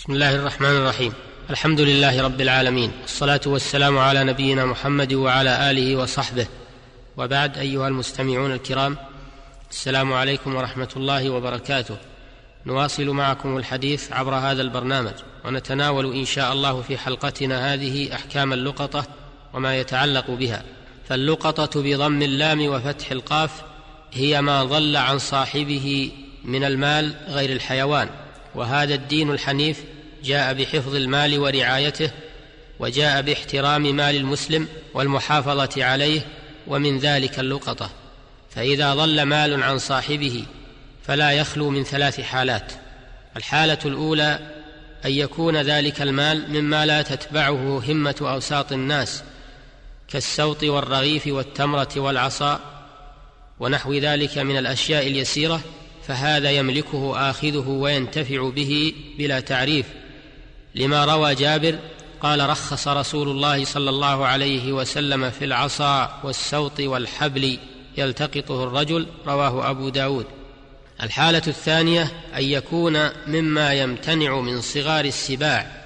بسم الله الرحمن الرحيم. الحمد لله رب العالمين. والصلاة والسلام على نبينا محمد وعلى آله وصحبه. وبعد أيها المستمعون الكرام السلام عليكم ورحمة الله وبركاته. نواصل معكم الحديث عبر هذا البرنامج ونتناول إن شاء الله في حلقتنا هذه أحكام اللقطة وما يتعلق بها. فاللقطة بضم اللام وفتح القاف هي ما ضل عن صاحبه من المال غير الحيوان. وهذا الدين الحنيف جاء بحفظ المال ورعايته وجاء باحترام مال المسلم والمحافظة عليه ومن ذلك اللقطة. فإذا ضل مال عن صاحبه فلا يخلو من ثلاث حالات. الحالة الأولى أن يكون ذلك المال مما لا تتبعه همة أوساط الناس كالسوط والرغيف والتمرة والعصا ونحو ذلك من الأشياء اليسيرة فهذا يملكه آخذه وينتفع به بلا تعريف. لما روى جابر قال رخص رسول الله صلى الله عليه وسلم في العصا والسوط والحبل يلتقطه الرجل رواه أبو داود. الحالة الثانية أن يكون مما يمتنع من صغار السباع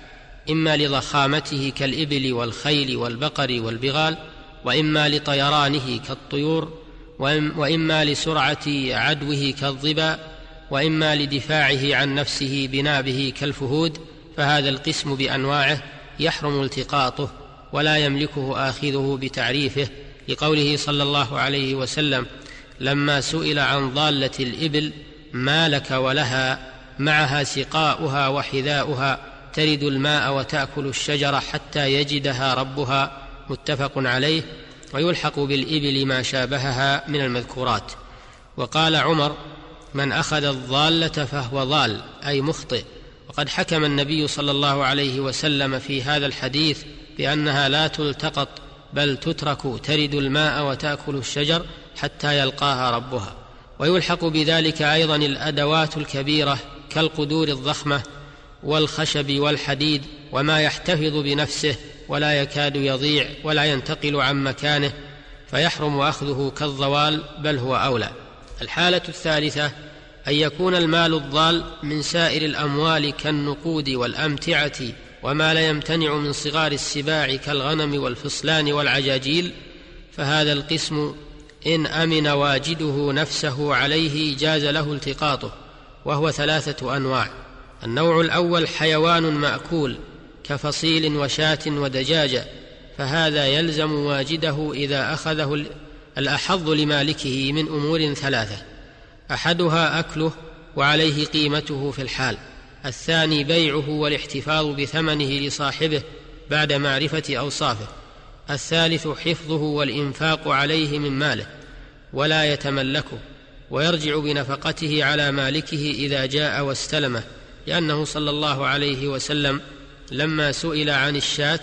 إما لضخامته كالإبل والخيل والبقر والبغال وإما لطيرانه كالطيور وإما لسرعة عدوه كالظبا وإما لدفاعه عن نفسه بنابه كالفهود فهذا القسم بأنواعه يحرم التقاطه ولا يملكه آخذه بتعريفه لقوله صلى الله عليه وسلم لما سئل عن ضالة الإبل ما لك ولها؟ معها سقاؤها وحذاؤها ترد الماء وتأكل الشجرة حتى يجدها ربها متفق عليه. ويلحق بالإبل ما شابهها من المذكورات. وقال عمر من أخذ الضالة فهو ضال أي مخطئ. وقد حكم النبي صلى الله عليه وسلم في هذا الحديث بأنها لا تلتقط بل تترك ترد الماء وتأكل الشجر حتى يلقاها ربها. ويلحق بذلك أيضا الأدوات الكبيرة كالقدور الضخمة والخشب والحديد وما يحتفظ بنفسه ولا يكاد يضيع ولا ينتقل عن مكانه فيحرم أخذه كالضوال بل هو أولى. الحالة الثالثة أن يكون المال الضال من سائر الأموال كالنقود والأمتعة وما لا يمتنع من صغار السباع كالغنم والفصلان والعجاجيل فهذا القسم إن أمن واجده نفسه عليه جاز له التقاطه وهو ثلاثة أنواع. النوع الأول حيوان مأكول كفصيل وشاة ودجاجة فهذا يلزم واجده إذا أخذه الأحظ لمالكه من أمور ثلاثة أحدها أكله وعليه قيمته في الحال الثاني بيعه والاحتفاظ بثمنه لصاحبه بعد معرفة أوصافه الثالث حفظه والإنفاق عليه من ماله ولا يتملكه ويرجع بنفقته على مالكه إذا جاء واستلمه لأنه صلى الله عليه وسلم لما سئل عن الشاة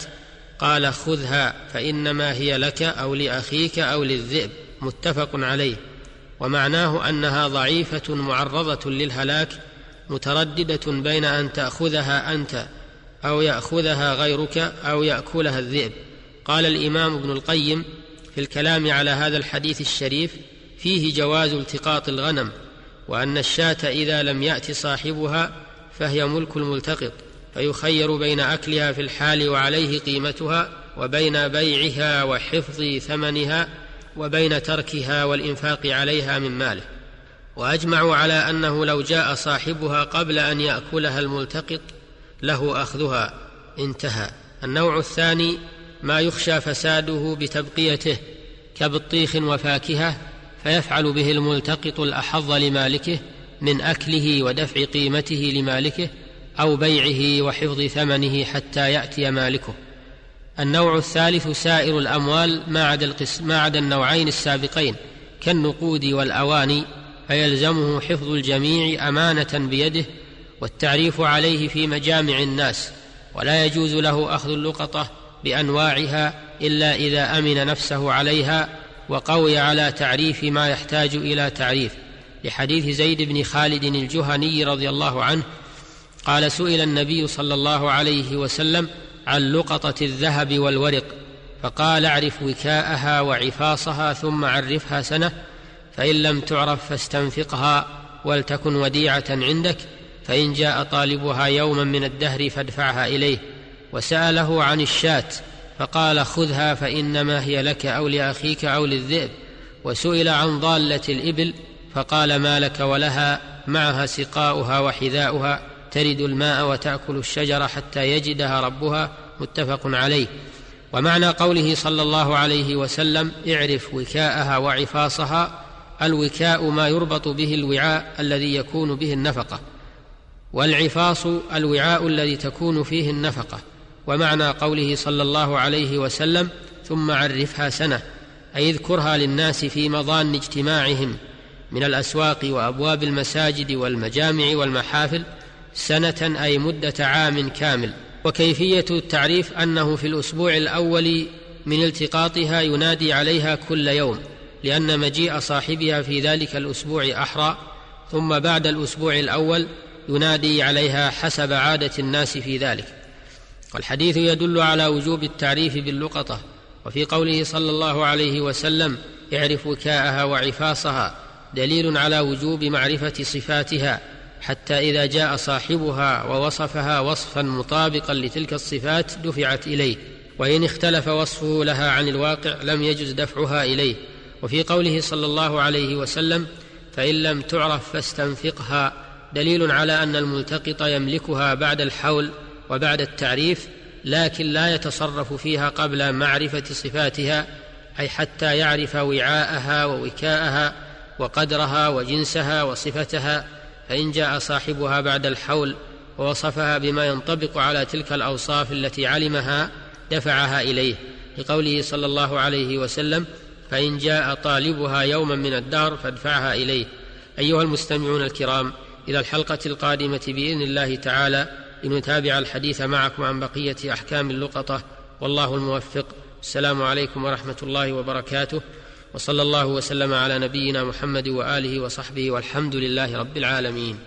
قال خذها فإنما هي لك أو لأخيك أو للذئب متفق عليه. ومعناه أنها ضعيفة معرضة للهلاك مترددة بين أن تأخذها أنت أو يأخذها غيرك أو يأكلها الذئب. قال الإمام ابن القيم في الكلام على هذا الحديث الشريف فيه جواز التقاط الغنم وأن الشاة إذا لم يأت صاحبها فهي ملك الملتقط. فيخير بين أكلها في الحال وعليه قيمتها وبين بيعها وحفظ ثمنها وبين تركها والإنفاق عليها من ماله. واجمعوا على أنه لو جاء صاحبها قبل أن يأكلها الملتقط له أخذها. انتهى. النوع الثاني ما يخشى فساده بتبقيته كبطيخ وفاكهة فيفعل به الملتقط الأحظ لمالكه من أكله ودفع قيمته لمالكه أو بيعه وحفظ ثمنه حتى يأتي مالكه. النوع الثالث سائر الأموال ما عدا القسم ما عدا النوعين السابقين كالنقود والأواني فيلزمه حفظ الجميع أمانة بيده والتعريف عليه في مجامع الناس ولا يجوز له أخذ اللقطة بأنواعها إلا إذا أمن نفسه عليها وقوي على تعريف ما يحتاج إلى تعريف. لحديث زيد بن خالد الجهني رضي الله عنه قال سئل النبي صلى الله عليه وسلم عن لقطة الذهب والورق فقال اعرف وكاءها وعفاصها ثم عرفها سنة فإن لم تعرف فاستنفقها ولتكن وديعة عندك فإن جاء طالبها يوما من الدهر فادفعها إليه. وسأله عن الشاة فقال خذها فإنما هي لك أو لأخيك أو للذئب. وسئل عن ضالة الإبل فقال ما لك ولها معها سقاؤها وحذاؤها. ترد الماء وتأكل الشجر حتى يجدها ربها متفق عليه. ومعنى قوله صلى الله عليه وسلم اعرف وكاءها وعفاصها الوكاء ما يربط به الوعاء الذي يكون به النفقة والعفاص الوعاء الذي تكون فيه النفقة. ومعنى قوله صلى الله عليه وسلم ثم عرفها سنة أي اذكرها للناس في مضان اجتماعهم من الأسواق وأبواب المساجد والمجامع والمحافل سنة أي مدة عام كامل. وكيفية التعريف أنه في الأسبوع الأول من التقاطها ينادي عليها كل يوم لأن مجيء صاحبها في ذلك الأسبوع أحرى ثم بعد الأسبوع الأول ينادي عليها حسب عادة الناس في ذلك. والحديث يدل على وجوب التعريف باللقطة. وفي قوله صلى الله عليه وسلم اعرف وكاءها وعفاصها دليل على وجوب معرفة صفاتها. حتى إذا جاء صاحبها ووصفها وصفا مطابقا لتلك الصفات دفعت إليه وإن اختلف وصفه لها عن الواقع لم يجز دفعها إليه. وفي قوله صلى الله عليه وسلم فإن لم تعرف فاستنفقها دليل على أن الملتقط يملكها بعد الحول وبعد التعريف لكن لا يتصرف فيها قبل معرفة صفاتها أي حتى يعرف وعاءها ووكاءها وقدرها وجنسها وصفتها. فإن جاء صاحبها بعد الحول ووصفها بما ينطبق على تلك الأوصاف التي علمها دفعها إليه لقوله صلى الله عليه وسلم فإن جاء طالبها يوما من الدهر فادفعها إليه. أيها المستمعون الكرام إلى الحلقة القادمة بإذن الله تعالى لنتابع الحديث معكم عن بقية أحكام اللقطة. والله الموفق. السلام عليكم ورحمة الله وبركاته. وصلى الله وسلم على نبينا محمد وآله وصحبه والحمد لله رب العالمين